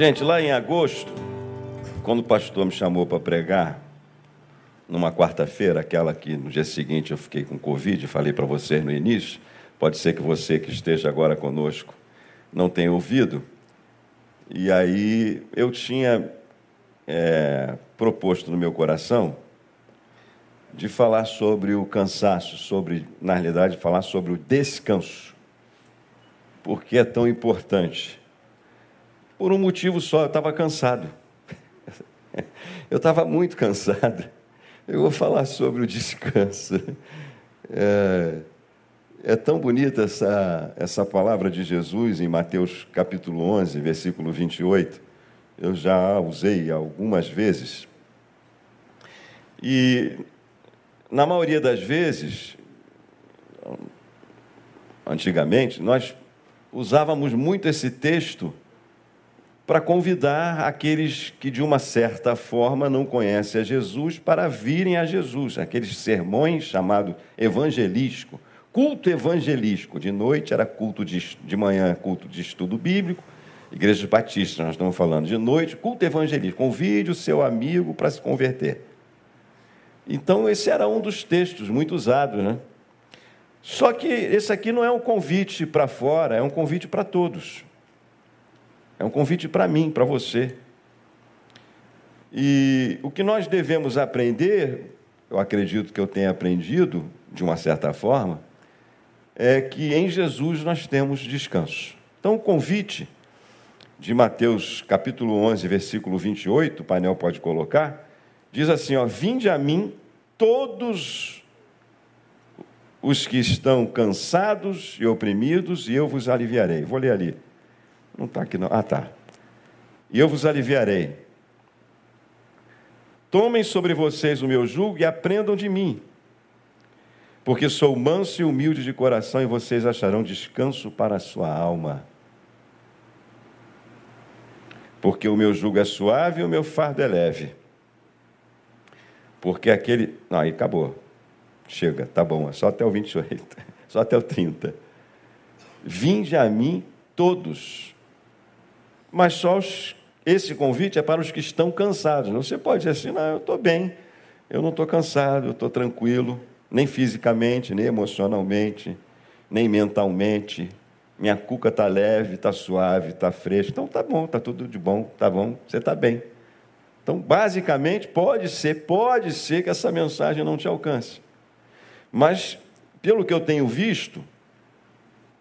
Gente, lá em agosto, quando o pastor me chamou para pregar, numa quarta-feira, aquela que no dia seguinte eu fiquei com Covid, falei para vocês no início, pode ser que você que esteja agora conosco não tenha ouvido. E aí eu tinha é, proposto no meu coração de falar sobre o cansaço, sobre, na realidade, falar sobre o descanso. Porque é tão importante. Por um motivo só, eu estava cansado. Eu estava muito cansado. Eu vou falar sobre o descanso. É, é, tão bonita essa, essa palavra de Jesus em Mateus capítulo 11, versículo 28. Eu já usei algumas vezes. E na maioria das vezes, antigamente, nós usávamos muito esse texto para convidar aqueles que, de uma certa forma, não conhecem a Jesus para virem a Jesus. Aqueles sermões chamados evangelístico, culto evangelístico. De noite era culto de, de manhã, culto de estudo bíblico. Igrejas batistas, nós estamos falando de noite, culto evangelístico. Convide o seu amigo para se converter. Então, esse era um dos textos muito usados, né? Só que esse aqui não é um convite para fora, é um convite para todos. É um convite para mim, para você. E o que nós devemos aprender, eu acredito que eu tenha aprendido, de uma certa forma, é que em Jesus nós temos descanso. Então, o convite de Mateus capítulo 11, versículo 28, o painel pode colocar, diz assim: ó, Vinde a mim todos os que estão cansados e oprimidos, e eu vos aliviarei. Vou ler ali. Não está aqui, não. Ah, tá. E eu vos aliviarei. Tomem sobre vocês o meu jugo e aprendam de mim, porque sou manso e humilde de coração, e vocês acharão descanso para a sua alma. Porque o meu jugo é suave e o meu fardo é leve. Porque aquele. Não, aí acabou. Chega, tá bom, é só até o 28, só até o 30. Vinde a mim todos. Mas só os... esse convite é para os que estão cansados. Você pode dizer assim: não, eu estou bem, eu não estou cansado, eu estou tranquilo, nem fisicamente, nem emocionalmente, nem mentalmente. Minha cuca está leve, está suave, está fresca. Então tá bom, tá tudo de bom, tá bom, você está bem. Então, basicamente, pode ser, pode ser que essa mensagem não te alcance. Mas, pelo que eu tenho visto,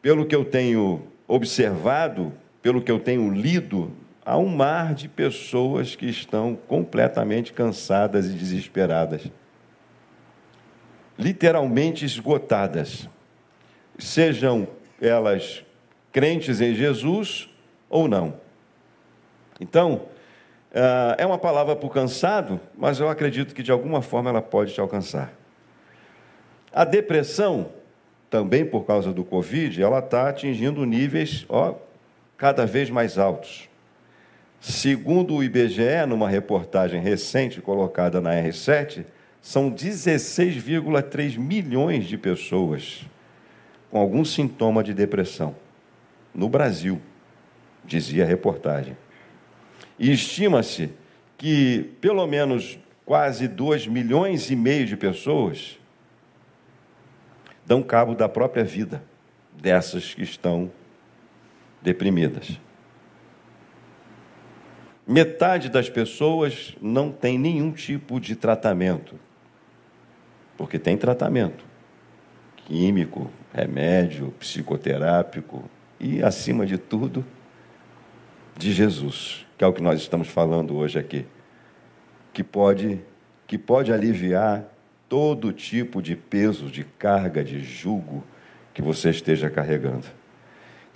pelo que eu tenho observado, pelo que eu tenho lido, há um mar de pessoas que estão completamente cansadas e desesperadas. Literalmente esgotadas. Sejam elas crentes em Jesus ou não. Então, ah, é uma palavra para o cansado, mas eu acredito que de alguma forma ela pode te alcançar. A depressão, também por causa do Covid, ela está atingindo níveis ó, cada vez mais altos. Segundo o IBGE, numa reportagem recente colocada na R7, são 16,3 milhões de pessoas com algum sintoma de depressão no Brasil, dizia a reportagem. E estima-se que pelo menos quase 2 milhões e meio de pessoas dão cabo da própria vida dessas que estão deprimidas. Metade das pessoas não tem nenhum tipo de tratamento, porque tem tratamento químico, remédio, psicoterápico e, acima de tudo, de Jesus que é o que nós estamos falando hoje aqui, que pode, que pode aliviar todo tipo de peso, de carga, de jugo que você esteja carregando.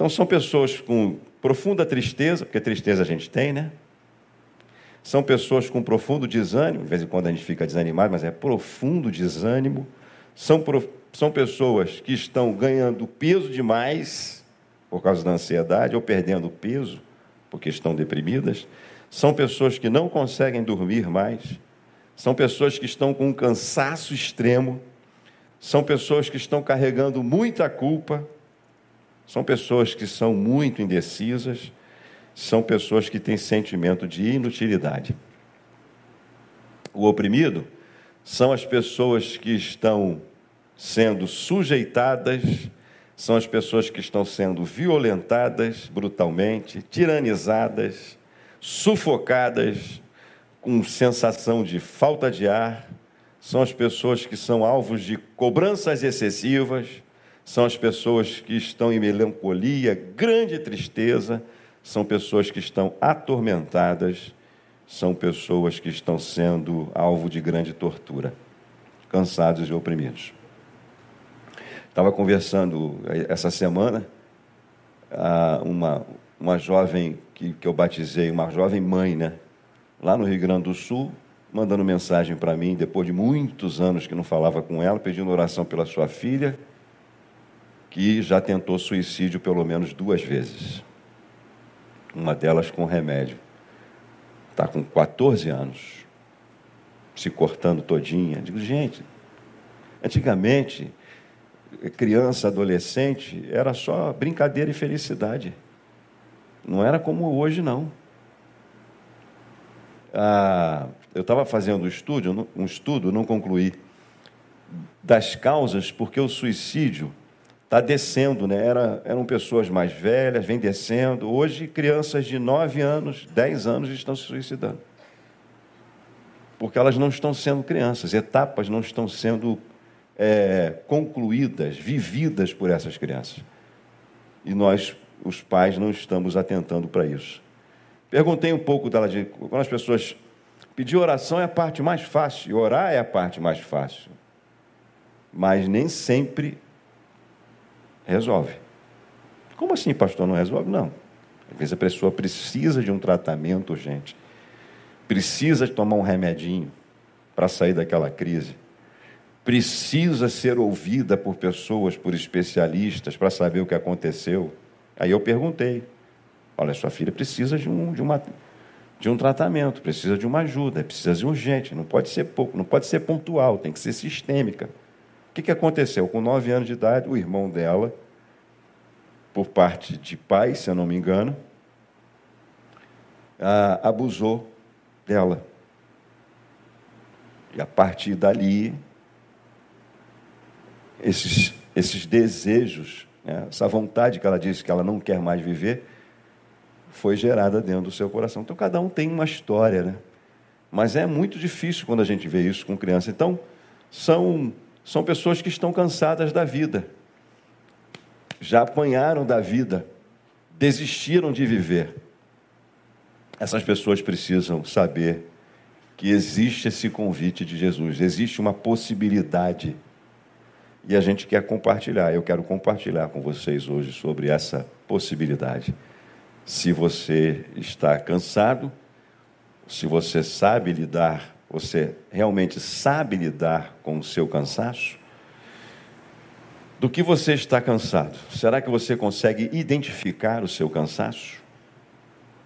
Então, são pessoas com profunda tristeza, porque tristeza a gente tem, né? São pessoas com profundo desânimo, de vez em quando a gente fica desanimado, mas é profundo desânimo. São, são pessoas que estão ganhando peso demais por causa da ansiedade ou perdendo peso porque estão deprimidas, são pessoas que não conseguem dormir mais, são pessoas que estão com um cansaço extremo, são pessoas que estão carregando muita culpa, são pessoas que são muito indecisas, são pessoas que têm sentimento de inutilidade. O oprimido são as pessoas que estão sendo sujeitadas, são as pessoas que estão sendo violentadas brutalmente, tiranizadas, sufocadas, com sensação de falta de ar, são as pessoas que são alvos de cobranças excessivas, são as pessoas que estão em melancolia, grande tristeza, são pessoas que estão atormentadas, são pessoas que estão sendo alvo de grande tortura, cansados e oprimidos. Estava conversando essa semana, uma, uma jovem que, que eu batizei, uma jovem mãe, né? Lá no Rio Grande do Sul, mandando mensagem para mim, depois de muitos anos que não falava com ela, pedindo oração pela sua filha, que já tentou suicídio pelo menos duas vezes. Uma delas com remédio. Está com 14 anos, se cortando todinha. Digo, gente, antigamente, criança, adolescente, era só brincadeira e felicidade. Não era como hoje, não. Ah, eu estava fazendo um estudo, um estudo, não concluí, das causas porque o suicídio está descendo, né? Era, eram pessoas mais velhas, vem descendo. Hoje, crianças de 9 anos, 10 anos estão se suicidando. Porque elas não estão sendo crianças, etapas não estão sendo é, concluídas, vividas por essas crianças. E nós, os pais, não estamos atentando para isso. Perguntei um pouco dela de quando as pessoas pedir oração é a parte mais fácil, orar é a parte mais fácil. Mas nem sempre resolve. Como assim, pastor, não resolve? Não. Às vezes a pessoa precisa de um tratamento urgente, precisa tomar um remedinho para sair daquela crise, precisa ser ouvida por pessoas, por especialistas, para saber o que aconteceu. Aí eu perguntei: olha, sua filha precisa de, um, de, uma, de um tratamento, precisa de uma ajuda, precisa de urgente, não pode ser pouco, não pode ser pontual, tem que ser sistêmica. O que, que aconteceu? Com nove anos de idade, o irmão dela, por parte de pai, se eu não me engano, abusou dela. E a partir dali, esses, esses desejos, né, essa vontade que ela disse que ela não quer mais viver, foi gerada dentro do seu coração. Então, cada um tem uma história, né? Mas é muito difícil quando a gente vê isso com criança. Então, são são pessoas que estão cansadas da vida, já apanharam da vida, desistiram de viver. Essas pessoas precisam saber que existe esse convite de Jesus, existe uma possibilidade. E a gente quer compartilhar, eu quero compartilhar com vocês hoje sobre essa possibilidade. Se você está cansado, se você sabe lidar você realmente sabe lidar com o seu cansaço? Do que você está cansado? Será que você consegue identificar o seu cansaço?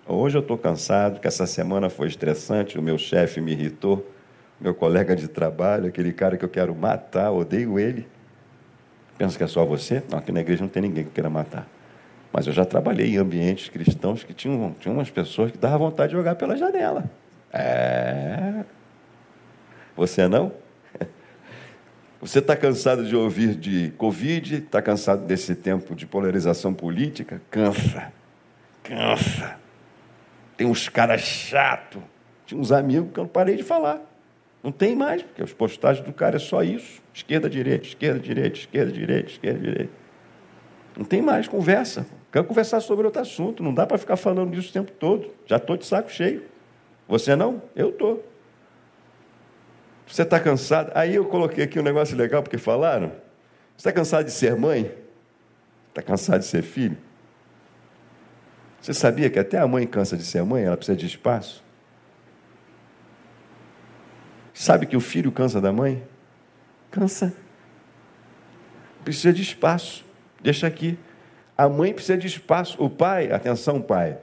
Hoje eu estou cansado, que essa semana foi estressante, o meu chefe me irritou, meu colega de trabalho, aquele cara que eu quero matar, odeio ele. Pensa que é só você? Não, aqui na igreja não tem ninguém que queira matar. Mas eu já trabalhei em ambientes cristãos que tinham, tinham umas pessoas que davam vontade de jogar pela janela. É, você não? Você está cansado de ouvir de Covid? Está cansado desse tempo de polarização política? Cansa. Cansa. Tem uns caras chatos. Tinha uns amigos que eu não parei de falar. Não tem mais, porque as postagens do cara é só isso. Esquerda, direita, esquerda, direita, esquerda, direita, esquerda, direita. Não tem mais conversa. Quero conversar sobre outro assunto. Não dá para ficar falando disso o tempo todo. Já estou de saco cheio. Você não? Eu estou. Você está cansado? Aí eu coloquei aqui um negócio legal, porque falaram. Você está cansado de ser mãe? Está cansado de ser filho? Você sabia que até a mãe cansa de ser mãe? Ela precisa de espaço? Sabe que o filho cansa da mãe? Cansa. Precisa de espaço. Deixa aqui. A mãe precisa de espaço. O pai, atenção, pai.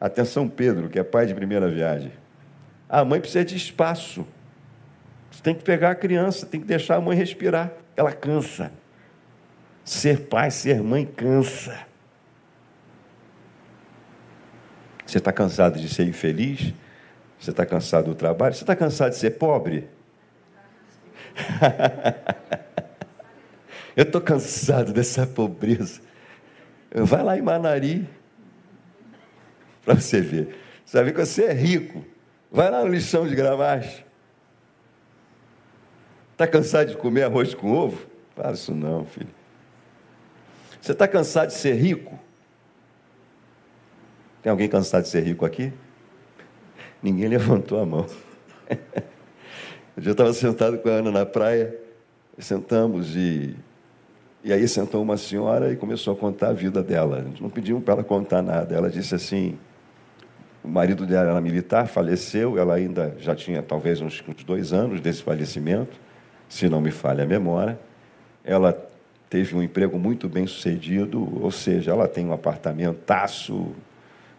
Atenção, Pedro, que é pai de primeira viagem. A mãe precisa de espaço. Você tem que pegar a criança, tem que deixar a mãe respirar. Ela cansa. Ser pai, ser mãe cansa. Você está cansado de ser infeliz? Você está cansado do trabalho? Você está cansado de ser pobre? Eu estou cansado dessa pobreza. Vai lá em Manari para você ver. Você vai ver que você é rico. Vai lá no lição de gramagem. Está cansado de comer arroz com ovo? Fala isso não, filho. Você está cansado de ser rico? Tem alguém cansado de ser rico aqui? Ninguém levantou a mão. Eu estava sentado com a Ana na praia, sentamos e, e aí sentou uma senhora e começou a contar a vida dela. Não pedimos para ela contar nada. Ela disse assim: o marido dela era militar, faleceu, ela ainda já tinha talvez uns, uns dois anos desse falecimento, se não me falha a memória. Ela teve um emprego muito bem sucedido, ou seja, ela tem um apartamentaço,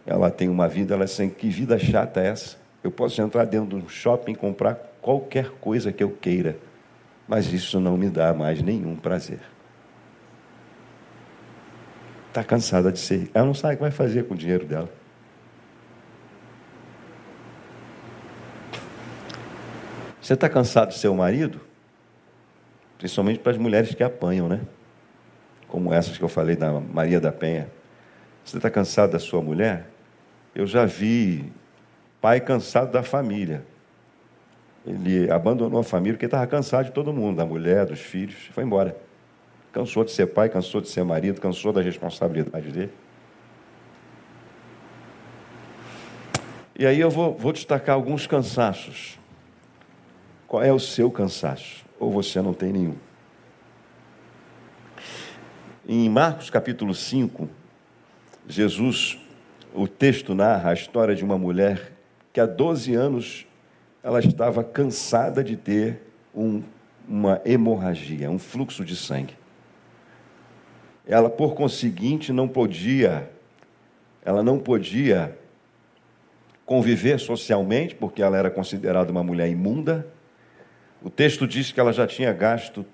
ela tem uma vida, ela assim, que vida chata é essa? Eu posso entrar dentro de um shopping e comprar qualquer coisa que eu queira, mas isso não me dá mais nenhum prazer. Está cansada de ser. Ela não sabe o que vai fazer com o dinheiro dela. Você está cansado de ser o marido? Principalmente para as mulheres que apanham, né? Como essas que eu falei da Maria da Penha. Você está cansado da sua mulher? Eu já vi pai cansado da família. Ele abandonou a família porque estava cansado de todo mundo, da mulher, dos filhos, foi embora. Cansou de ser pai, cansou de ser marido, cansou da responsabilidade dele. E aí eu vou, vou destacar alguns cansaços. Qual é o seu cansaço? Ou você não tem nenhum? Em Marcos capítulo 5, Jesus o texto narra a história de uma mulher que há 12 anos ela estava cansada de ter um, uma hemorragia, um fluxo de sangue. Ela, por conseguinte, não podia, ela não podia conviver socialmente, porque ela era considerada uma mulher imunda. O texto diz que ela já tinha gasto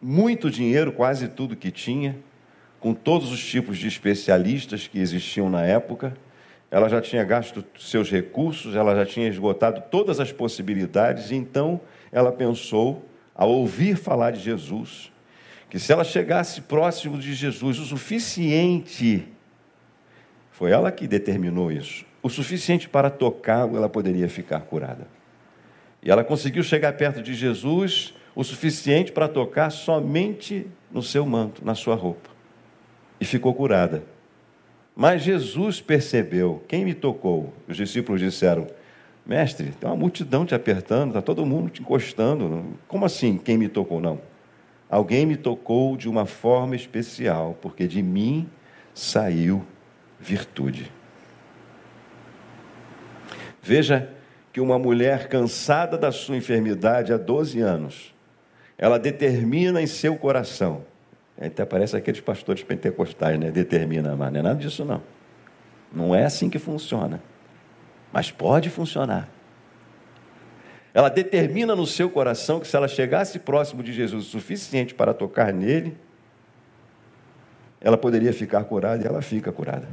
muito dinheiro, quase tudo que tinha com todos os tipos de especialistas que existiam na época. Ela já tinha gasto seus recursos, ela já tinha esgotado todas as possibilidades, e então ela pensou, ao ouvir falar de Jesus, que se ela chegasse próximo de Jesus o suficiente, foi ela que determinou isso, o suficiente para tocá-lo, ela poderia ficar curada. E ela conseguiu chegar perto de Jesus o suficiente para tocar somente no seu manto, na sua roupa e ficou curada. Mas Jesus percebeu: quem me tocou? Os discípulos disseram: Mestre, tem uma multidão te apertando, está todo mundo te encostando. Como assim, quem me tocou? Não. Alguém me tocou de uma forma especial, porque de mim saiu virtude. Veja que uma mulher cansada da sua enfermidade há 12 anos, ela determina em seu coração até parece aqueles pastores pentecostais, né? Determina, mas não é nada disso, não. Não é assim que funciona. Mas pode funcionar. Ela determina no seu coração que se ela chegasse próximo de Jesus o suficiente para tocar nele, ela poderia ficar curada e ela fica curada.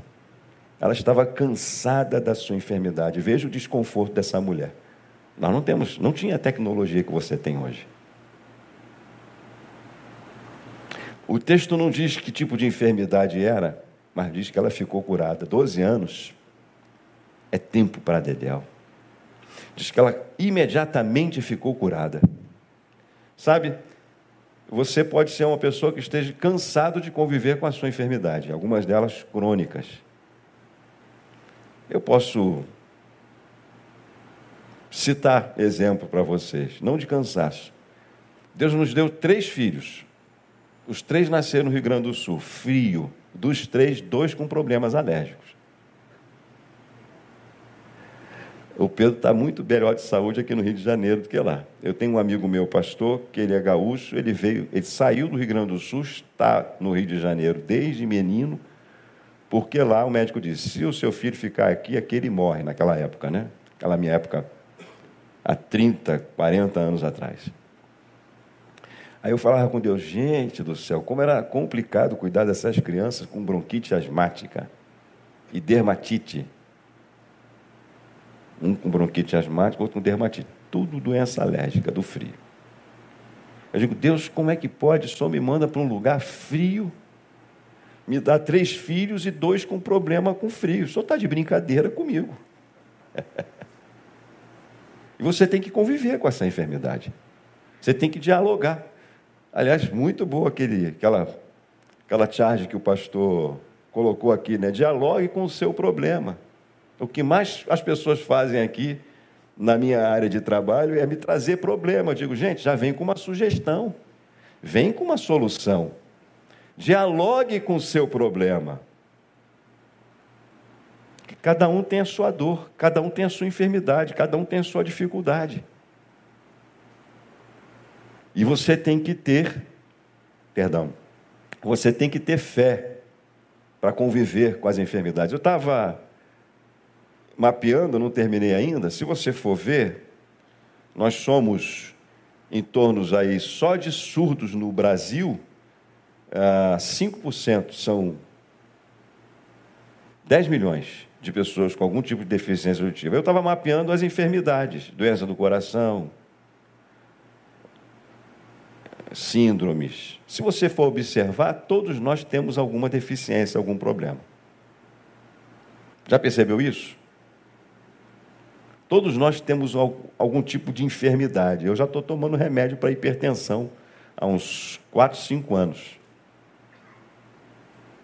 Ela estava cansada da sua enfermidade. Veja o desconforto dessa mulher. Nós não temos, não tinha a tecnologia que você tem hoje. O texto não diz que tipo de enfermidade era, mas diz que ela ficou curada. Doze anos é tempo para Dedéu. Diz que ela imediatamente ficou curada. Sabe, você pode ser uma pessoa que esteja cansado de conviver com a sua enfermidade, algumas delas crônicas. Eu posso citar exemplo para vocês, não de cansaço. Deus nos deu três filhos, os três nasceram no Rio Grande do Sul, frio. Dos três, dois com problemas alérgicos. O Pedro está muito melhor de saúde aqui no Rio de Janeiro do que lá. Eu tenho um amigo meu, pastor, que ele é gaúcho, ele veio, ele saiu do Rio Grande do Sul, está no Rio de Janeiro desde menino, porque lá o médico disse: se o seu filho ficar aqui, aqui ele morre, naquela época, né? Aquela minha época, há 30, 40 anos atrás. Aí eu falava com Deus, gente do céu, como era complicado cuidar dessas crianças com bronquite asmática e dermatite. Um com bronquite asmática, outro com dermatite. Tudo doença alérgica do frio. Eu digo, Deus, como é que pode? Só me manda para um lugar frio, me dá três filhos e dois com problema com frio. Só está de brincadeira comigo. e você tem que conviver com essa enfermidade. Você tem que dialogar. Aliás, muito boa aquele, aquela, aquela charge que o pastor colocou aqui, né? Dialogue com o seu problema. O que mais as pessoas fazem aqui na minha área de trabalho é me trazer problema. Eu digo, gente, já vem com uma sugestão, vem com uma solução. Dialogue com o seu problema. Cada um tem a sua dor, cada um tem a sua enfermidade, cada um tem a sua dificuldade. E você tem que ter, perdão, você tem que ter fé para conviver com as enfermidades. Eu estava mapeando, não terminei ainda. Se você for ver, nós somos em torno aí só de surdos no Brasil, 5% ah, são 10 milhões de pessoas com algum tipo de deficiência auditiva. Eu estava mapeando as enfermidades, doença do coração, síndromes. Se você for observar, todos nós temos alguma deficiência, algum problema. Já percebeu isso? Todos nós temos algum tipo de enfermidade. Eu já estou tomando remédio para hipertensão há uns 4, 5 anos.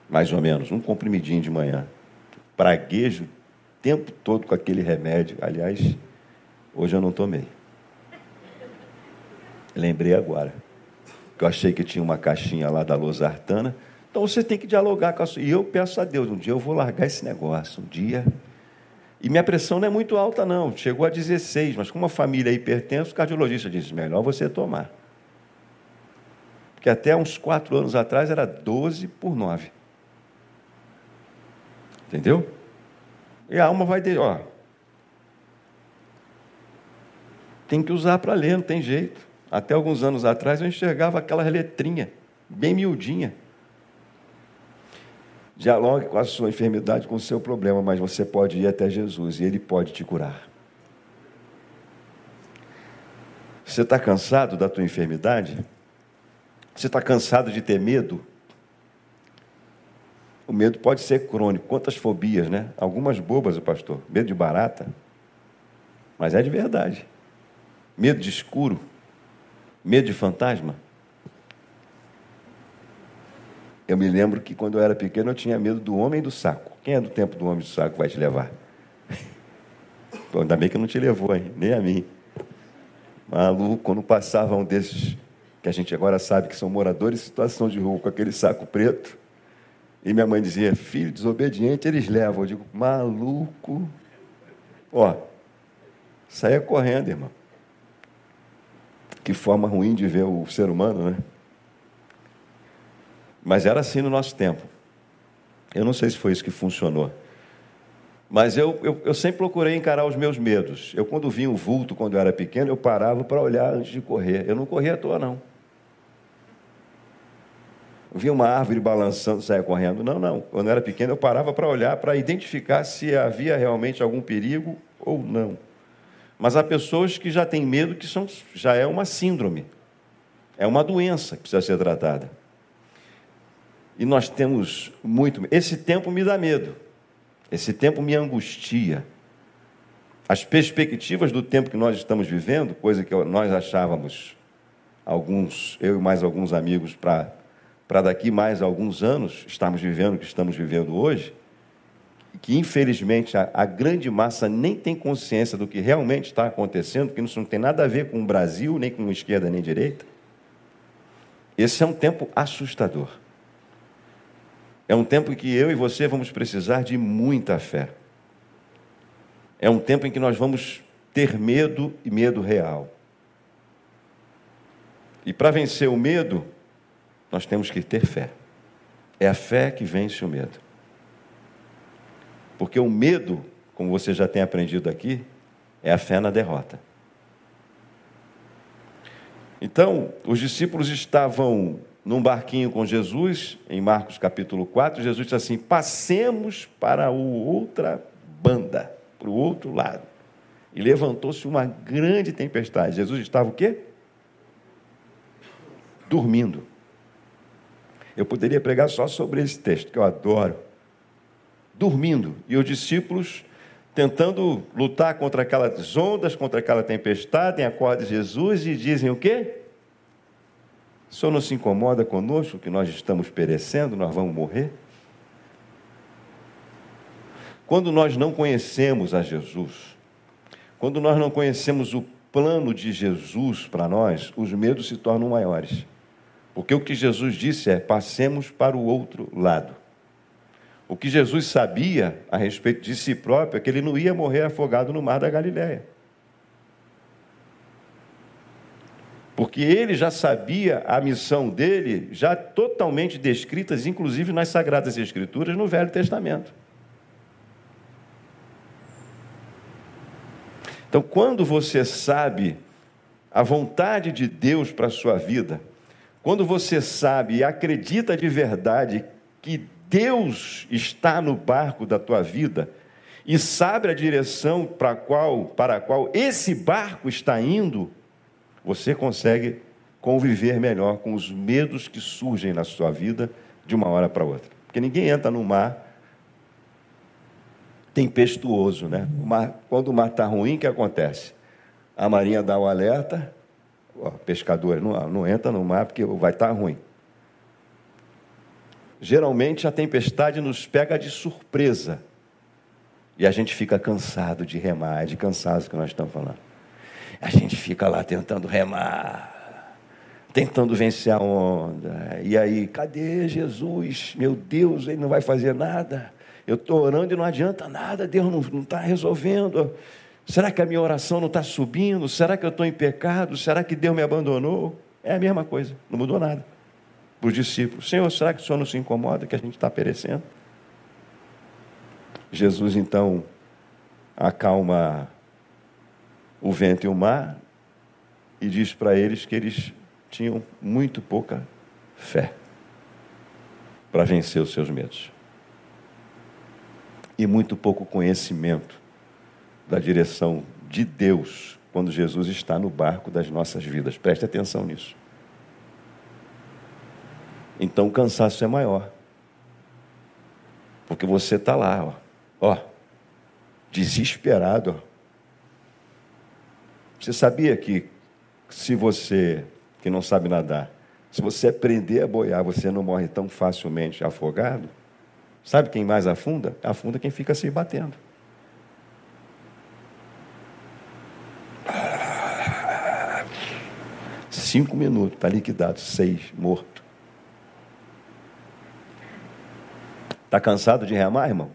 Mais ou menos, um comprimidinho de manhã. Praguejo o tempo todo com aquele remédio. Aliás, hoje eu não tomei. Lembrei agora que eu achei que tinha uma caixinha lá da Losartana. Então você tem que dialogar com a sua. E eu peço a Deus, um dia eu vou largar esse negócio. Um dia. E minha pressão não é muito alta, não. Chegou a 16, mas como a família é hipertensa, o cardiologista disse: melhor você tomar. Porque até uns quatro anos atrás era 12 por 9. Entendeu? E a alma vai ter, ó. Tem que usar para ler, não tem jeito. Até alguns anos atrás eu enxergava aquela letrinha, bem miudinha. Dialogue com a sua enfermidade, com o seu problema, mas você pode ir até Jesus e Ele pode te curar. Você está cansado da tua enfermidade? Você está cansado de ter medo? O medo pode ser crônico. Quantas fobias, né? Algumas bobas, o pastor. Medo de barata. Mas é de verdade. Medo de escuro. Medo de fantasma? Eu me lembro que quando eu era pequeno eu tinha medo do homem do saco. Quem é do tempo do homem do saco vai te levar? Pô, ainda bem que não te levou, hein? nem a mim. Maluco, quando passava um desses, que a gente agora sabe que são moradores em situação de rua, com aquele saco preto, e minha mãe dizia, filho desobediente, eles levam. Eu digo, maluco. Ó, saia correndo, irmão. Que forma ruim de ver o ser humano, né? Mas era assim no nosso tempo. Eu não sei se foi isso que funcionou. Mas eu, eu, eu, sempre procurei encarar os meus medos. Eu, quando vinha o vulto, quando eu era pequeno, eu parava para olhar antes de correr. Eu não corria à toa, não. Via uma árvore balançando, saia correndo. Não, não. Quando eu era pequeno, eu parava para olhar, para identificar se havia realmente algum perigo ou não. Mas há pessoas que já têm medo, que são, já é uma síndrome, é uma doença que precisa ser tratada. E nós temos muito. Esse tempo me dá medo, esse tempo me angustia. As perspectivas do tempo que nós estamos vivendo, coisa que nós achávamos, alguns, eu e mais alguns amigos, para daqui mais alguns anos, estamos vivendo o que estamos vivendo hoje, que infelizmente a, a, grande massa nem tem consciência do que realmente está acontecendo, que isso não tem nada a ver com o Brasil, nem com esquerda nem direita. Esse é um tempo assustador. É um tempo em que eu e você vamos precisar de muita fé. É um tempo em que nós vamos ter medo e medo real. E para vencer o medo, nós temos que ter fé. É a fé que vence o medo. Porque o medo, como você já tem aprendido aqui, é a fé na derrota. Então, os discípulos estavam num barquinho com Jesus, em Marcos capítulo 4, Jesus disse assim: passemos para outra banda, para o outro lado. E levantou-se uma grande tempestade. Jesus estava o quê? Dormindo. Eu poderia pregar só sobre esse texto, que eu adoro. Dormindo. E os discípulos tentando lutar contra aquelas ondas, contra aquela tempestade, acordam Jesus e dizem o quê? O Senhor não se incomoda conosco que nós estamos perecendo, nós vamos morrer? Quando nós não conhecemos a Jesus, quando nós não conhecemos o plano de Jesus para nós, os medos se tornam maiores. Porque o que Jesus disse é: passemos para o outro lado. O que Jesus sabia a respeito de si próprio é que ele não ia morrer afogado no mar da Galiléia. Porque ele já sabia a missão dele, já totalmente descritas, inclusive nas Sagradas Escrituras, no Velho Testamento. Então, quando você sabe a vontade de Deus para a sua vida, quando você sabe e acredita de verdade que Deus está no barco da tua vida e sabe a direção para a qual, para qual esse barco está indo, você consegue conviver melhor com os medos que surgem na sua vida de uma hora para outra. Porque ninguém entra no mar tempestuoso, né? O mar, quando o mar está ruim, o que acontece? A marinha dá o alerta, ó, pescador não, não entra no mar porque vai estar tá ruim geralmente a tempestade nos pega de surpresa. E a gente fica cansado de remar, é de cansaço que nós estamos falando. A gente fica lá tentando remar, tentando vencer a onda. E aí, cadê Jesus? Meu Deus, ele não vai fazer nada. Eu estou orando e não adianta nada, Deus não está resolvendo. Será que a minha oração não está subindo? Será que eu estou em pecado? Será que Deus me abandonou? É a mesma coisa, não mudou nada para os discípulos: Senhor, será que o Senhor não se incomoda que a gente está perecendo? Jesus então acalma o vento e o mar e diz para eles que eles tinham muito pouca fé para vencer os seus medos e muito pouco conhecimento da direção de Deus quando Jesus está no barco das nossas vidas. Preste atenção nisso então o cansaço é maior. Porque você está lá, ó, ó, desesperado. Você sabia que se você, que não sabe nadar, se você aprender a boiar, você não morre tão facilmente afogado? Sabe quem mais afunda? Afunda quem fica se batendo. Cinco minutos, está liquidado. Seis, morto. Está cansado de remar, irmão?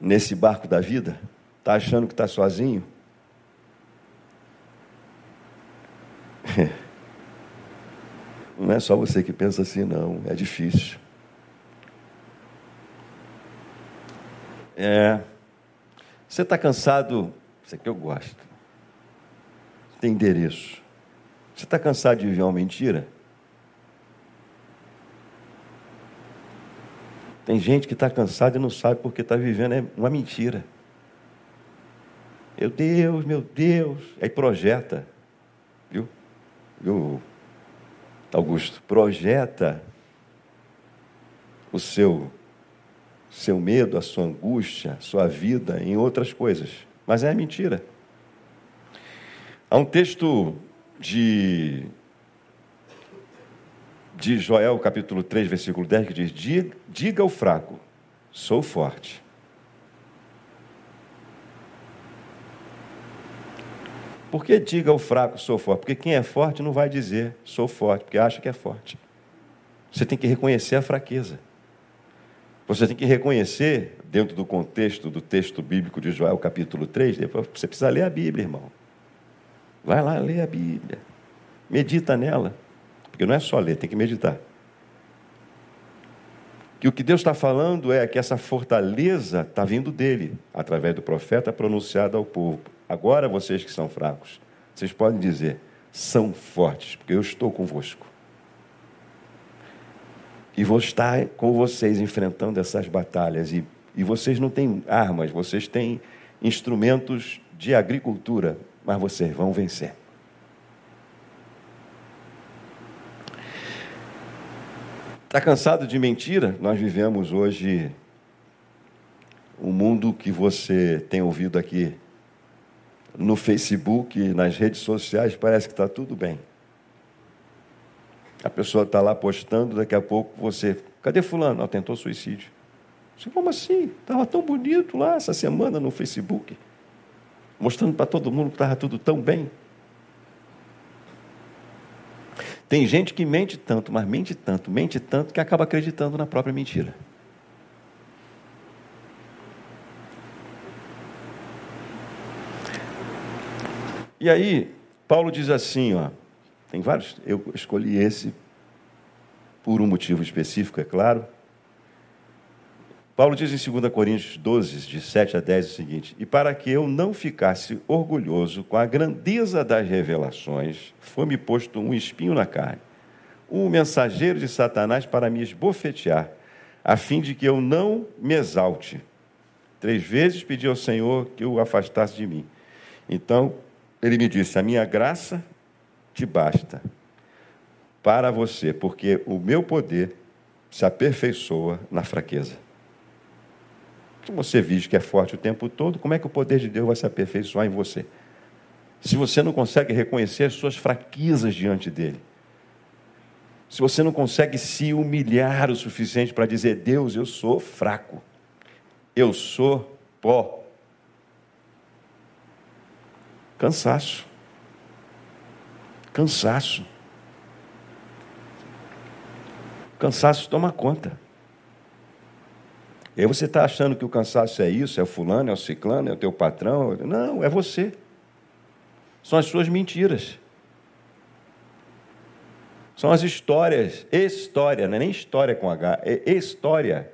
Nesse barco da vida? Está achando que está sozinho? Não é só você que pensa assim, não. É difícil. É. Você está cansado? Isso aqui eu gosto. Tem endereço. Você está cansado de viver uma mentira? Tem gente que está cansada e não sabe porque está vivendo é uma mentira. Meu Deus, meu Deus. Aí projeta. Viu? Viu, Augusto? Projeta o seu, seu medo, a sua angústia, sua vida em outras coisas. Mas é mentira. Há um texto de de Joel, capítulo 3, versículo 10, que diz: Diga, diga ao fraco, sou forte. Por que diga ao fraco, sou forte? Porque quem é forte não vai dizer, sou forte, porque acha que é forte. Você tem que reconhecer a fraqueza. Você tem que reconhecer, dentro do contexto do texto bíblico de Joel, capítulo 3, você precisa ler a Bíblia, irmão. Vai lá ler a Bíblia. Medita nela. Porque não é só ler, tem que meditar. Que o que Deus está falando é que essa fortaleza está vindo dele, através do profeta pronunciado ao povo. Agora vocês que são fracos, vocês podem dizer, são fortes, porque eu estou convosco. E vou estar com vocês enfrentando essas batalhas. E, e vocês não têm armas, vocês têm instrumentos de agricultura, mas vocês vão vencer. Está cansado de mentira? Nós vivemos hoje um mundo que você tem ouvido aqui no Facebook, nas redes sociais, parece que está tudo bem. A pessoa está lá postando, daqui a pouco você. Cadê Fulano? Ela tentou suicídio. Como assim? Estava tão bonito lá essa semana no Facebook, mostrando para todo mundo que estava tudo tão bem. Tem gente que mente tanto, mas mente tanto, mente tanto, que acaba acreditando na própria mentira. E aí, Paulo diz assim, ó, tem vários, eu escolhi esse por um motivo específico, é claro. Paulo diz em 2 Coríntios 12, de 7 a 10, o seguinte: E para que eu não ficasse orgulhoso com a grandeza das revelações, foi-me posto um espinho na carne, um mensageiro de Satanás para me esbofetear, a fim de que eu não me exalte. Três vezes pedi ao Senhor que o afastasse de mim. Então ele me disse: A minha graça te basta para você, porque o meu poder se aperfeiçoa na fraqueza. Se você vive que é forte o tempo todo, como é que o poder de Deus vai se aperfeiçoar em você? Se você não consegue reconhecer as suas fraquezas diante dele, se você não consegue se humilhar o suficiente para dizer: Deus, eu sou fraco, eu sou pó, Cansaço. Cansaço. Cansaço toma conta. E aí você está achando que o cansaço é isso, é o fulano, é o ciclano, é o teu patrão. Não, é você. São as suas mentiras. São as histórias, história, não é nem história com H, é história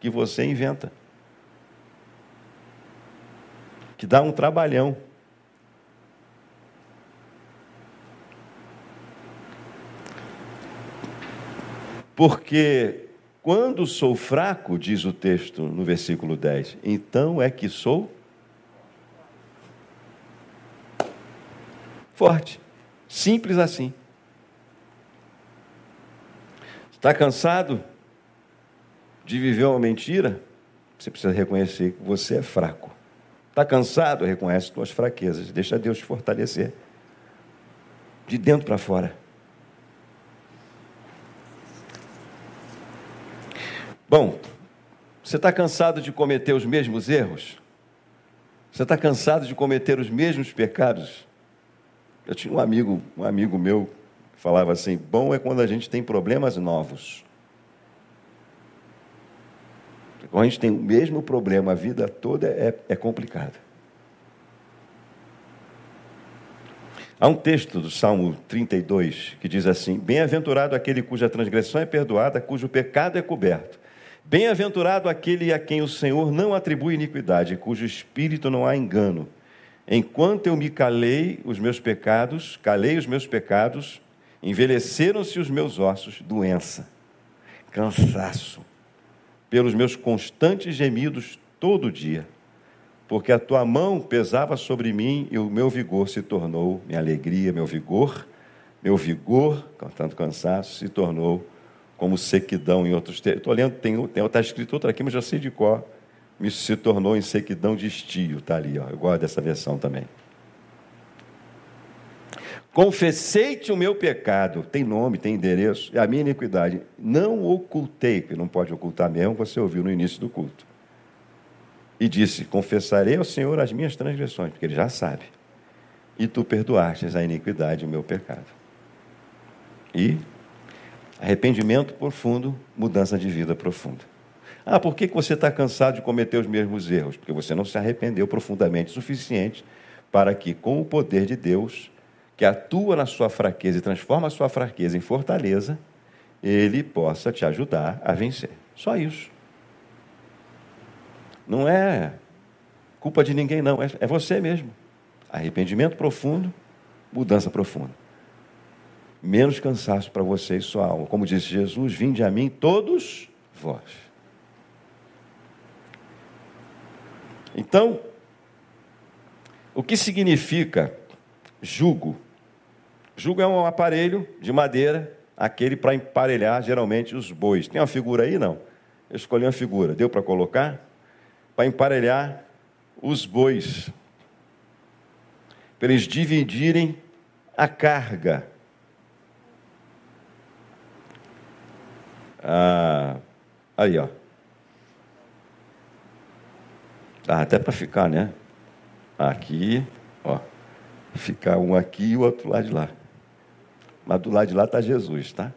que você inventa. Que dá um trabalhão. Porque quando sou fraco, diz o texto no versículo 10, então é que sou forte. Simples assim. Está cansado de viver uma mentira? Você precisa reconhecer que você é fraco. Está cansado? Reconhece suas fraquezas. Deixa Deus te fortalecer. De dentro para fora. Bom, você está cansado de cometer os mesmos erros? Você está cansado de cometer os mesmos pecados? Eu tinha um amigo, um amigo meu, que falava assim: bom é quando a gente tem problemas novos. Quando a gente tem o mesmo problema a vida toda, é, é. Há um texto do Salmo 32 que diz assim: Bem-aventurado aquele cuja transgressão é perdoada, cujo pecado é coberto. Bem-aventurado aquele a quem o Senhor não atribui iniquidade, cujo espírito não há engano. Enquanto eu me calei os meus pecados, calei os meus pecados, envelheceram-se os meus ossos, doença, cansaço, pelos meus constantes gemidos todo dia, porque a tua mão pesava sobre mim e o meu vigor se tornou, minha alegria, meu vigor, meu vigor, tanto cansaço, se tornou como sequidão em outros textos. Estou lendo, tem, tem, está escrito outra aqui, mas já sei de qual. Isso se tornou em sequidão de estio, está ali, ó. eu gosto dessa versão também. Confessei-te o meu pecado, tem nome, tem endereço, e a minha iniquidade. Não ocultei, porque não pode ocultar mesmo, você ouviu no início do culto. E disse: Confessarei ao Senhor as minhas transgressões, porque ele já sabe. E tu perdoastes a iniquidade o meu pecado. E Arrependimento profundo, mudança de vida profunda. Ah, por que você está cansado de cometer os mesmos erros? Porque você não se arrependeu profundamente o suficiente para que, com o poder de Deus, que atua na sua fraqueza e transforma a sua fraqueza em fortaleza, ele possa te ajudar a vencer. Só isso. Não é culpa de ninguém, não. É, é você mesmo. Arrependimento profundo, mudança profunda menos cansaço para você e sua alma. Como disse Jesus: Vinde a mim todos vós. Então, O que significa jugo? Jugo é um aparelho de madeira, aquele para emparelhar geralmente os bois. Tem uma figura aí? Não. Eu escolhi uma figura. Deu para colocar? Para emparelhar os bois. Para eles dividirem a carga. Ah, aí, ó. Dá até para ficar, né? Aqui, ó. Ficar um aqui e o outro lado de lá. Mas do lado de lá está Jesus, tá?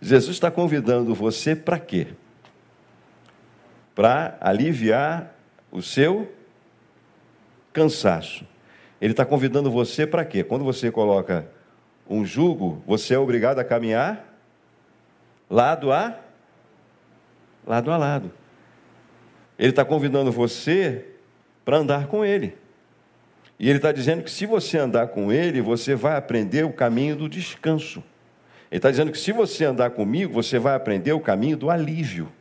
Jesus está convidando você para quê? Para aliviar o seu cansaço. Ele está convidando você para quê? Quando você coloca um jugo, você é obrigado a caminhar lado a lado a lado. Ele está convidando você para andar com ele. E ele está dizendo que se você andar com ele, você vai aprender o caminho do descanso. Ele está dizendo que se você andar comigo, você vai aprender o caminho do alívio.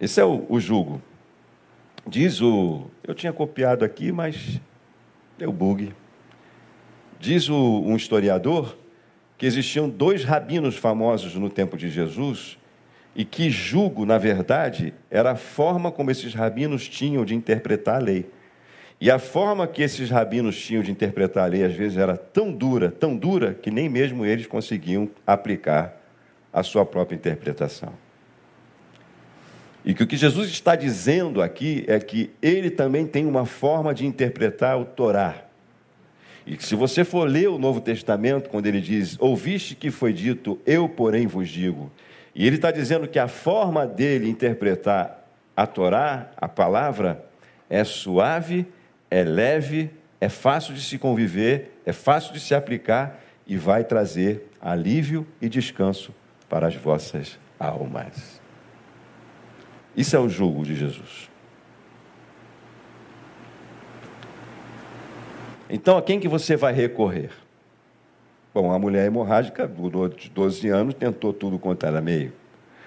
Esse é o, o jugo. Diz o. Eu tinha copiado aqui, mas deu bug. Diz o, um historiador que existiam dois rabinos famosos no tempo de Jesus e que jugo, na verdade, era a forma como esses rabinos tinham de interpretar a lei. E a forma que esses rabinos tinham de interpretar a lei, às vezes, era tão dura, tão dura, que nem mesmo eles conseguiam aplicar a sua própria interpretação. E que o que Jesus está dizendo aqui é que ele também tem uma forma de interpretar o Torá. E se você for ler o Novo Testamento, quando ele diz: Ouviste que foi dito, eu, porém, vos digo. E ele está dizendo que a forma dele interpretar a Torá, a palavra, é suave, é leve, é fácil de se conviver, é fácil de se aplicar e vai trazer alívio e descanso para as vossas almas. Isso é o jugo de Jesus. Então, a quem que você vai recorrer? Bom, a mulher hemorrágica durou 12 anos, tentou tudo quanto era meio.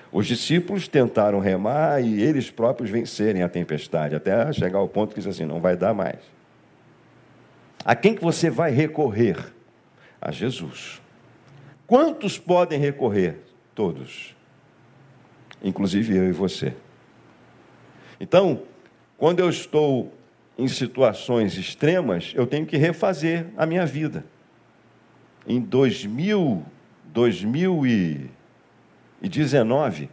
Os discípulos tentaram remar e eles próprios vencerem a tempestade, até chegar ao ponto que diz assim, não vai dar mais. A quem que você vai recorrer? A Jesus. Quantos podem recorrer? Todos. Inclusive eu e você. Então, quando eu estou em situações extremas, eu tenho que refazer a minha vida em 2000, 2019,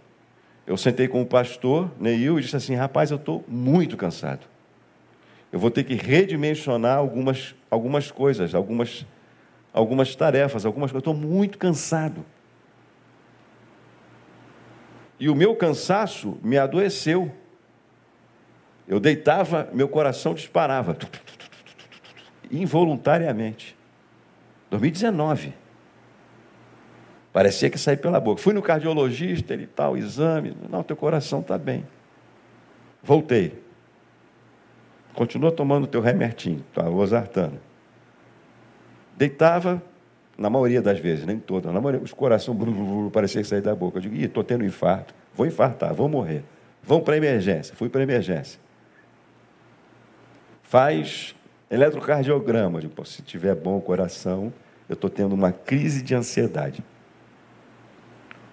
eu sentei com o pastor Neil e disse assim: rapaz, eu estou muito cansado. Eu vou ter que redimensionar algumas, algumas coisas, algumas, algumas tarefas, algumas coisas. Eu estou muito cansado. E o meu cansaço me adoeceu. Eu deitava, meu coração disparava, involuntariamente. 2019. Parecia que saía pela boca. Fui no cardiologista, ele tal, exame. Não, teu coração está bem. Voltei. Continua tomando teu remertinho, tua losartana. Deitava, na maioria das vezes, nem toda, na maioria, os coração blu, blu, blu, parecia que sair da boca. Eu digo, estou tendo infarto. Vou infartar, vou morrer. Vamos para a emergência. Fui para a emergência. Faz eletrocardiograma. Digo, se tiver bom o coração, eu estou tendo uma crise de ansiedade.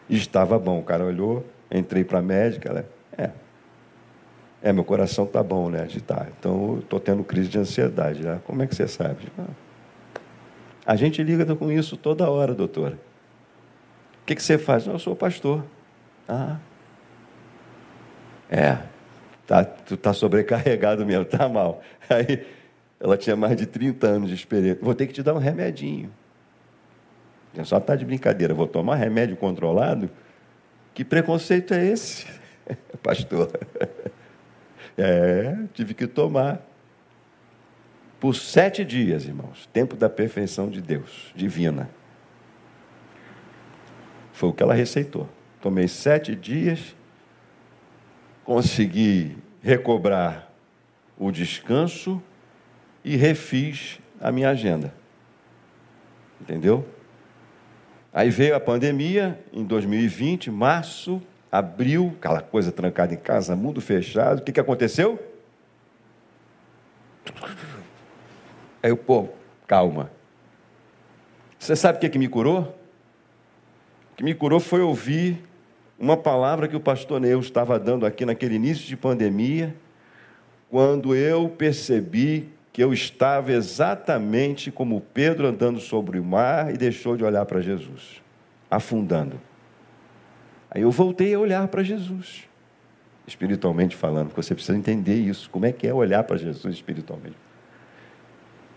E estava bom. O cara olhou, entrei para a médica, ela, é. É, meu coração está bom, né? Tá. Então, estou tendo crise de ansiedade. Né? Como é que você sabe? Ah, a gente liga com isso toda hora, doutora. O que, que você faz? eu sou pastor. Ah. É. Tá, tu está sobrecarregado mesmo, tá mal. Aí ela tinha mais de 30 anos de experiência. Vou ter que te dar um remedinho. Só está de brincadeira, vou tomar remédio controlado? Que preconceito é esse, pastor? É, tive que tomar. Por sete dias, irmãos, tempo da perfeição de Deus, divina. Foi o que ela receitou. Tomei sete dias, consegui recobrar o descanso e refiz a minha agenda. Entendeu? Aí veio a pandemia, em 2020, março, abriu, aquela coisa trancada em casa, mundo fechado. O que, que aconteceu? Aí eu, pô, calma. Você sabe o que, que me curou? O que me curou foi ouvir uma palavra que o pastor Neus estava dando aqui naquele início de pandemia, quando eu percebi que eu estava exatamente como Pedro andando sobre o mar e deixou de olhar para Jesus, afundando. Aí eu voltei a olhar para Jesus, espiritualmente falando, porque você precisa entender isso. Como é que é olhar para Jesus espiritualmente?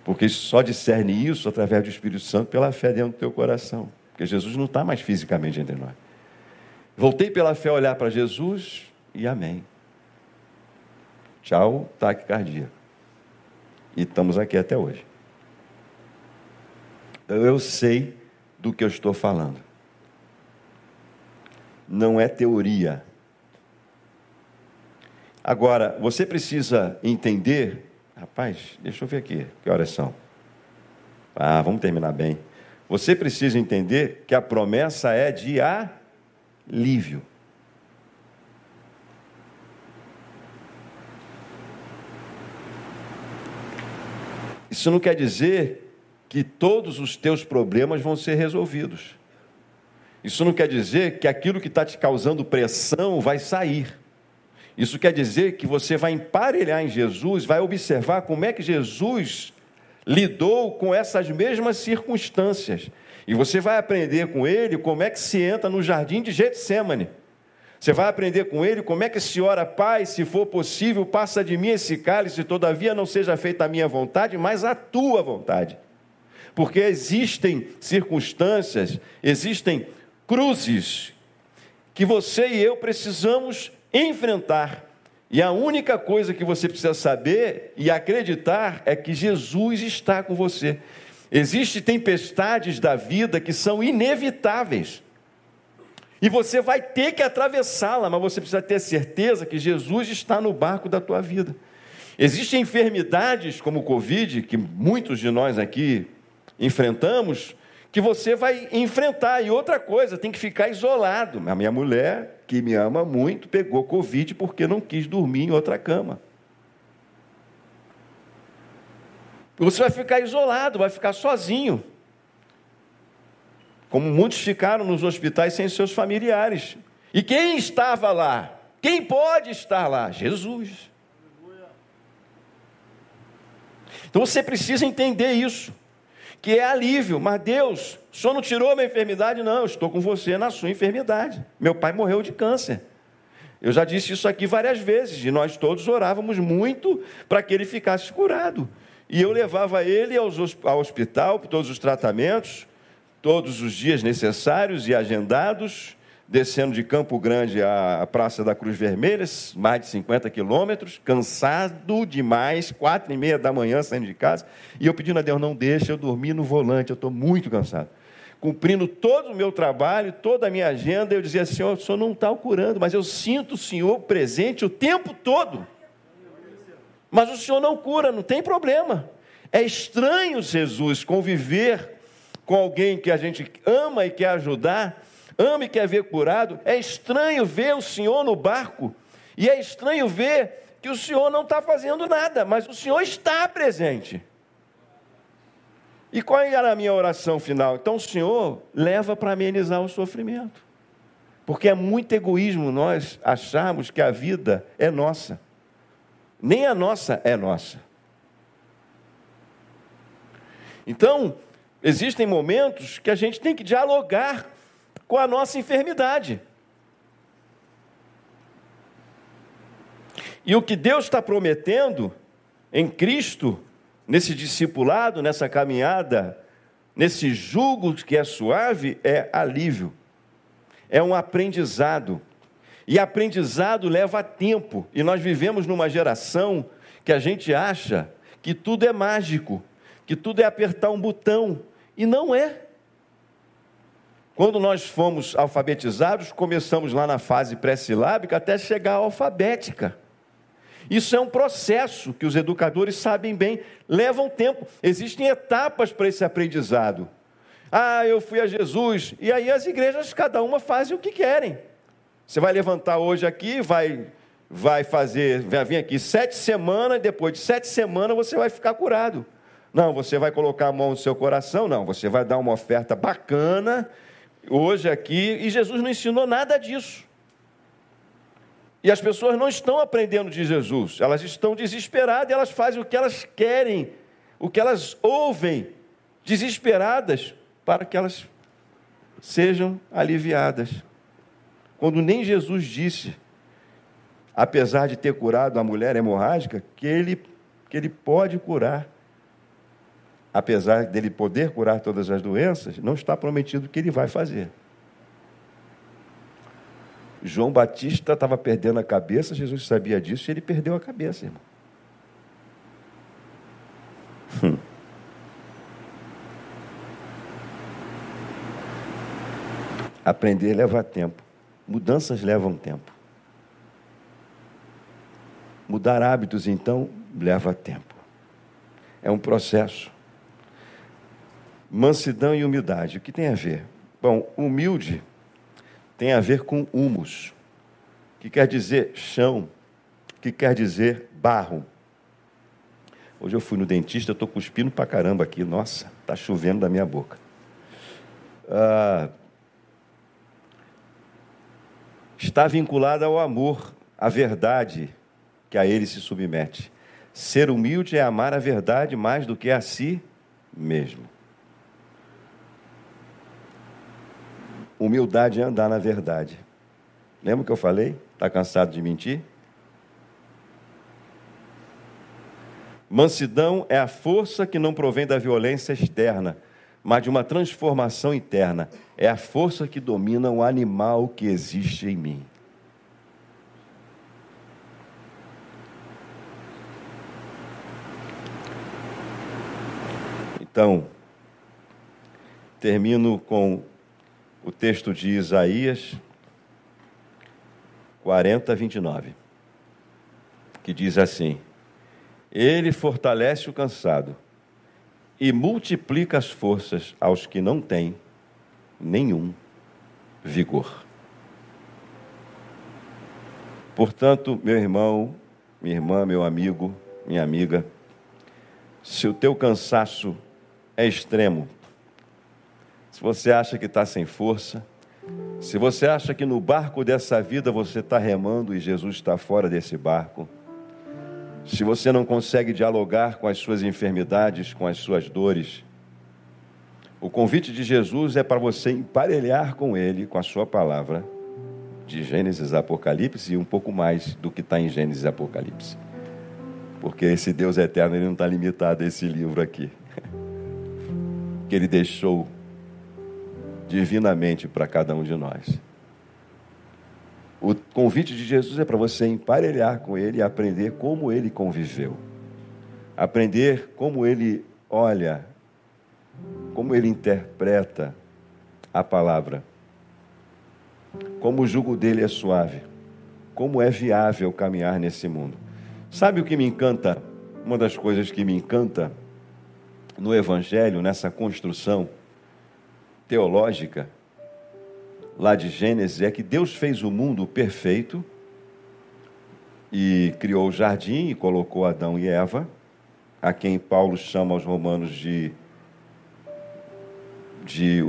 Porque só discerne isso através do Espírito Santo pela fé dentro do teu coração. Porque Jesus não está mais fisicamente entre nós. Voltei pela fé a olhar para Jesus e amém. Tchau, taquicardia. E estamos aqui até hoje. Eu sei do que eu estou falando. Não é teoria. Agora, você precisa entender Rapaz, deixa eu ver aqui, que horas são? Ah, vamos terminar bem. Você precisa entender que a promessa é de alívio. Isso não quer dizer que todos os teus problemas vão ser resolvidos. Isso não quer dizer que aquilo que está te causando pressão vai sair. Isso quer dizer que você vai emparelhar em Jesus, vai observar como é que Jesus lidou com essas mesmas circunstâncias. E você vai aprender com ele como é que se entra no jardim de Getsemane. Você vai aprender com ele como é que se ora, Pai, se for possível, passa de mim esse cálice, todavia não seja feita a minha vontade, mas a tua vontade. Porque existem circunstâncias, existem cruzes que você e eu precisamos enfrentar. E a única coisa que você precisa saber e acreditar é que Jesus está com você. Existem tempestades da vida que são inevitáveis. E você vai ter que atravessá-la, mas você precisa ter certeza que Jesus está no barco da tua vida. Existem enfermidades como o Covid, que muitos de nós aqui enfrentamos, que você vai enfrentar. E outra coisa, tem que ficar isolado. A minha mulher, que me ama muito, pegou Covid porque não quis dormir em outra cama. Você vai ficar isolado, vai ficar sozinho. Como muitos ficaram nos hospitais sem seus familiares. E quem estava lá? Quem pode estar lá? Jesus. Então você precisa entender isso que é alívio. Mas Deus, Senhor não tirou minha enfermidade? Não, estou com você na sua enfermidade. Meu pai morreu de câncer. Eu já disse isso aqui várias vezes, e nós todos orávamos muito para que ele ficasse curado. E eu levava ele ao hospital, todos os tratamentos, todos os dias necessários e agendados, descendo de Campo Grande à Praça da Cruz Vermelha, mais de 50 quilômetros, cansado demais, quatro e meia da manhã saindo de casa, e eu pedindo a Deus, não deixe eu dormir no volante, eu estou muito cansado. Cumprindo todo o meu trabalho, toda a minha agenda, eu dizia, Senhor, o Senhor não está curando, mas eu sinto o Senhor presente o tempo todo. Mas o Senhor não cura, não tem problema. É estranho, Jesus, conviver com alguém que a gente ama e quer ajudar, ama e quer ver curado, é estranho ver o Senhor no barco, e é estranho ver que o Senhor não está fazendo nada, mas o Senhor está presente. E qual era a minha oração final? Então, o Senhor leva para amenizar o sofrimento. Porque é muito egoísmo nós acharmos que a vida é nossa. Nem a nossa é nossa. Então, existem momentos que a gente tem que dialogar com a nossa enfermidade. E o que Deus está prometendo em Cristo, nesse discipulado, nessa caminhada, nesse jugo que é suave, é alívio, é um aprendizado. E aprendizado leva tempo, e nós vivemos numa geração que a gente acha que tudo é mágico, que tudo é apertar um botão, e não é. Quando nós fomos alfabetizados, começamos lá na fase pré-silábica até chegar à alfabética. Isso é um processo que os educadores sabem bem, leva um tempo. Existem etapas para esse aprendizado. Ah, eu fui a Jesus. E aí as igrejas, cada uma faz o que querem. Você vai levantar hoje aqui, vai, vai fazer, vai vir aqui sete semanas, depois de sete semanas você vai ficar curado. Não, você vai colocar a mão no seu coração, não, você vai dar uma oferta bacana hoje aqui, e Jesus não ensinou nada disso. E as pessoas não estão aprendendo de Jesus, elas estão desesperadas, elas fazem o que elas querem, o que elas ouvem, desesperadas, para que elas sejam aliviadas. Quando nem Jesus disse, apesar de ter curado a mulher hemorrágica, que ele, que ele pode curar. Apesar dele poder curar todas as doenças, não está prometido que ele vai fazer. João Batista estava perdendo a cabeça, Jesus sabia disso e ele perdeu a cabeça, irmão. Hum. Aprender leva tempo. Mudanças levam tempo. Mudar hábitos, então, leva tempo. É um processo. Mansidão e humildade, o que tem a ver? Bom, humilde tem a ver com humus, que quer dizer chão, que quer dizer barro. Hoje eu fui no dentista, estou cuspindo pra caramba aqui, nossa, está chovendo da minha boca. Ah, está vinculada ao amor, à verdade que a ele se submete. Ser humilde é amar a verdade mais do que a si mesmo. Humildade é andar na verdade. Lembra que eu falei? Está cansado de mentir? Mansidão é a força que não provém da violência externa, mas de uma transformação interna. É a força que domina o animal que existe em mim. Então, termino com o texto de Isaías 40, 29, que diz assim: Ele fortalece o cansado e multiplica as forças aos que não têm nenhum vigor. Portanto, meu irmão, minha irmã, meu amigo, minha amiga, se o teu cansaço é extremo, se você acha que está sem força, se você acha que no barco dessa vida você está remando e Jesus está fora desse barco, se você não consegue dialogar com as suas enfermidades, com as suas dores, o convite de Jesus é para você emparelhar com Ele, com a Sua palavra, de Gênesis Apocalipse e um pouco mais do que está em Gênesis e Apocalipse. Porque esse Deus eterno ele não está limitado a esse livro aqui, que Ele deixou divinamente para cada um de nós. O convite de Jesus é para você emparelhar com Ele e aprender como Ele conviveu. Aprender como Ele olha, como Ele interpreta a palavra. Como o jugo dele é suave. Como é viável caminhar nesse mundo. Sabe o que me encanta? Uma das coisas que me encanta no Evangelho, nessa construção teológica lá de Gênesis é que Deus fez o mundo perfeito e criou o jardim e colocou Adão e Eva, a quem Paulo chama aos romanos de de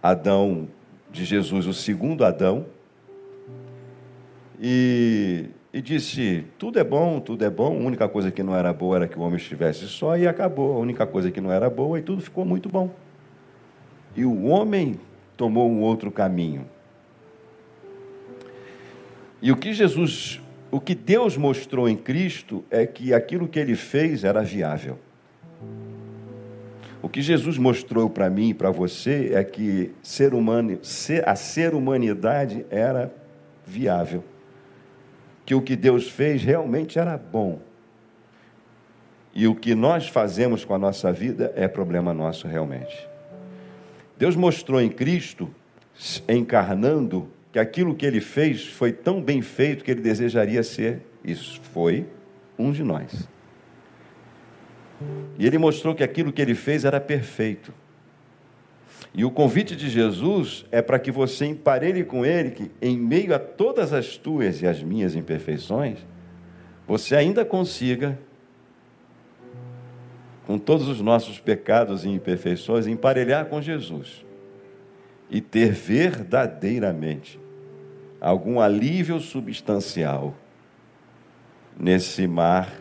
Adão de Jesus, o segundo Adão. E, e disse: tudo é bom, tudo é bom. A única coisa que não era boa era que o homem estivesse só e acabou. A única coisa que não era boa e tudo ficou muito bom e o homem tomou um outro caminho. E o que Jesus, o que Deus mostrou em Cristo é que aquilo que ele fez era viável. O que Jesus mostrou para mim e para você é que ser humano, a ser humanidade era viável. Que o que Deus fez realmente era bom. E o que nós fazemos com a nossa vida é problema nosso realmente. Deus mostrou em Cristo, encarnando, que aquilo que ele fez foi tão bem feito que ele desejaria ser, isso foi um de nós. E ele mostrou que aquilo que ele fez era perfeito. E o convite de Jesus é para que você emparelhe com Ele, que em meio a todas as tuas e as minhas imperfeições, você ainda consiga, com todos os nossos pecados e imperfeições, emparelhar com Jesus e ter verdadeiramente algum alívio substancial nesse mar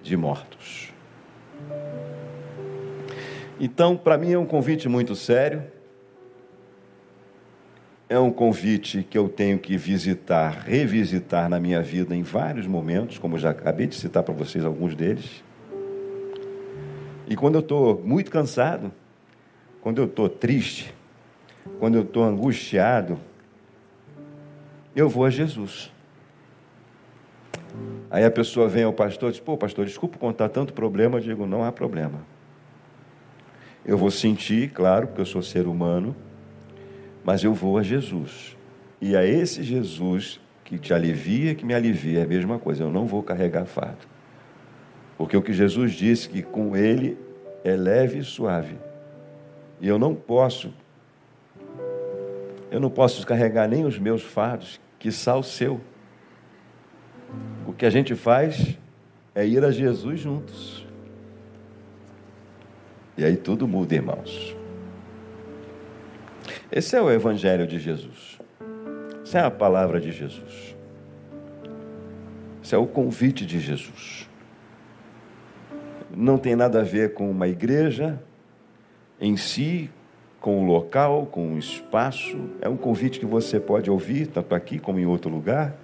de mortos. Então, para mim é um convite muito sério. É um convite que eu tenho que visitar, revisitar na minha vida em vários momentos, como já acabei de citar para vocês alguns deles. E quando eu estou muito cansado, quando eu estou triste, quando eu estou angustiado, eu vou a Jesus. Aí a pessoa vem ao pastor e diz: Pô, pastor, desculpa contar tanto problema. Eu digo: Não há problema. Eu vou sentir, claro, porque eu sou ser humano, mas eu vou a Jesus. E a esse Jesus que te alivia, que me alivia, é a mesma coisa. Eu não vou carregar fardo. Porque o que Jesus disse que com ele é leve e suave. E eu não posso eu não posso carregar nem os meus fardos, que o seu. O que a gente faz é ir a Jesus juntos. E aí tudo muda, irmãos. Esse é o Evangelho de Jesus. Essa é a palavra de Jesus. Esse é o convite de Jesus. Não tem nada a ver com uma igreja em si, com o local, com o espaço. É um convite que você pode ouvir, tanto aqui como em outro lugar.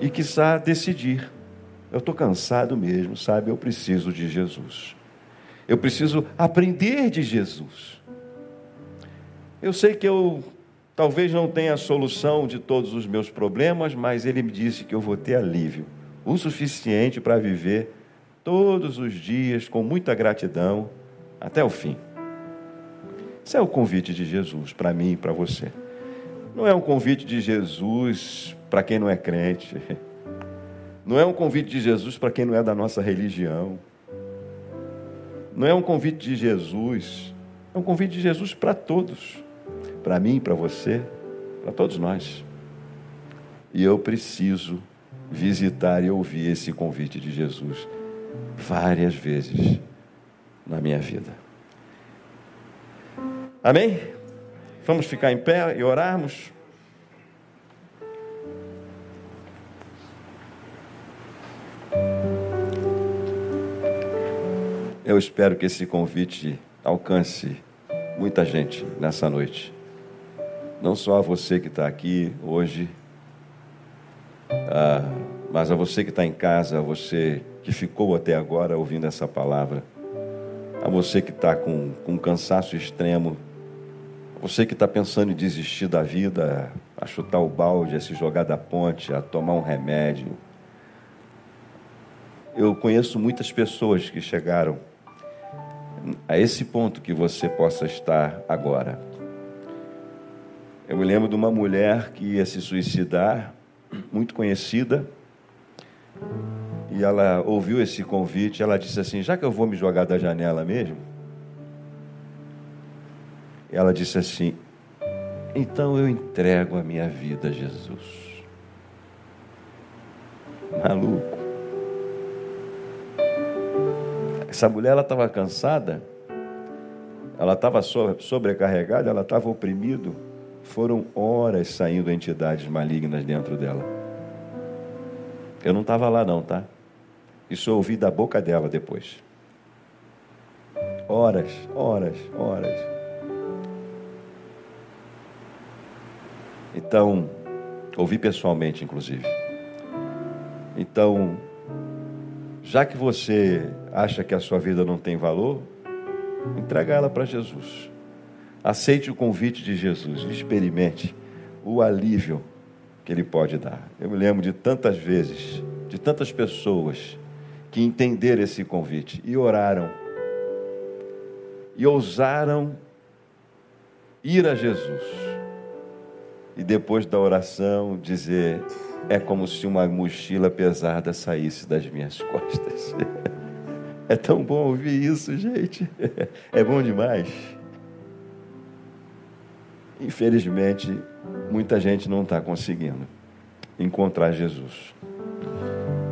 E quiçá decidir eu estou cansado mesmo, sabe? Eu preciso de Jesus. Eu preciso aprender de Jesus. Eu sei que eu talvez não tenha a solução de todos os meus problemas, mas Ele me disse que eu vou ter alívio o suficiente para viver todos os dias com muita gratidão até o fim. Esse é o convite de Jesus para mim e para você. Não é um convite de Jesus para quem não é crente. Não é um convite de Jesus para quem não é da nossa religião. Não é um convite de Jesus. É um convite de Jesus para todos. Para mim, para você, para todos nós. E eu preciso visitar e ouvir esse convite de Jesus várias vezes na minha vida. Amém? Vamos ficar em pé e orarmos? Eu espero que esse convite alcance muita gente nessa noite. Não só a você que está aqui hoje, ah, mas a você que está em casa, a você que ficou até agora ouvindo essa palavra, a você que está com, com cansaço extremo, a você que está pensando em desistir da vida, a chutar o balde, a se jogar da ponte, a tomar um remédio. Eu conheço muitas pessoas que chegaram a esse ponto que você possa estar agora. Eu me lembro de uma mulher que ia se suicidar, muito conhecida, e ela ouviu esse convite. Ela disse assim: Já que eu vou me jogar da janela mesmo? Ela disse assim: Então eu entrego a minha vida a Jesus. Maluco. Essa mulher ela estava cansada, ela estava sobrecarregada, ela estava oprimido. Foram horas saindo entidades malignas dentro dela. Eu não estava lá não, tá? Isso eu ouvi da boca dela depois. Horas, horas, horas. Então, ouvi pessoalmente, inclusive. Então, já que você acha que a sua vida não tem valor, entrega ela para Jesus. Aceite o convite de Jesus, experimente o alívio que ele pode dar. Eu me lembro de tantas vezes, de tantas pessoas que entenderam esse convite e oraram e ousaram ir a Jesus. E depois da oração dizer: é como se uma mochila pesada saísse das minhas costas. É tão bom ouvir isso, gente. É bom demais. Infelizmente, muita gente não está conseguindo encontrar Jesus.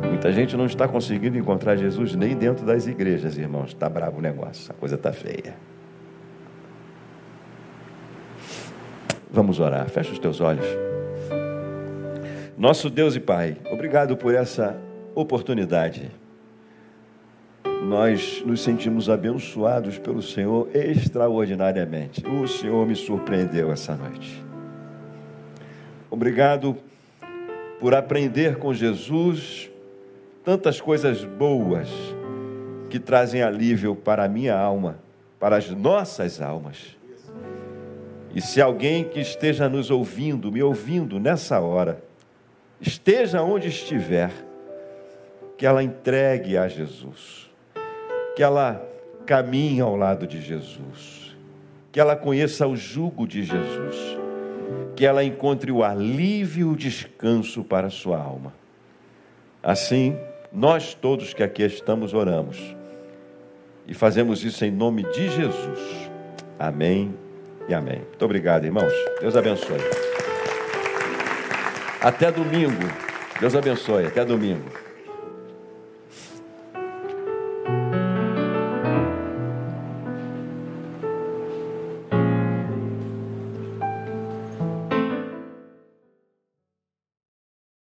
Muita gente não está conseguindo encontrar Jesus nem dentro das igrejas, irmãos. Está bravo o negócio, a coisa está feia. Vamos orar, fecha os teus olhos. Nosso Deus e Pai, obrigado por essa oportunidade. Nós nos sentimos abençoados pelo Senhor extraordinariamente. O Senhor me surpreendeu essa noite. Obrigado por aprender com Jesus tantas coisas boas que trazem alívio para a minha alma, para as nossas almas. E se alguém que esteja nos ouvindo, me ouvindo nessa hora, esteja onde estiver, que ela entregue a Jesus, que ela caminhe ao lado de Jesus, que ela conheça o jugo de Jesus, que ela encontre o alívio e o descanso para a sua alma. Assim, nós todos que aqui estamos oramos e fazemos isso em nome de Jesus. Amém e amém. Muito obrigado, irmãos. Deus abençoe. Até domingo. Deus abençoe. Até domingo.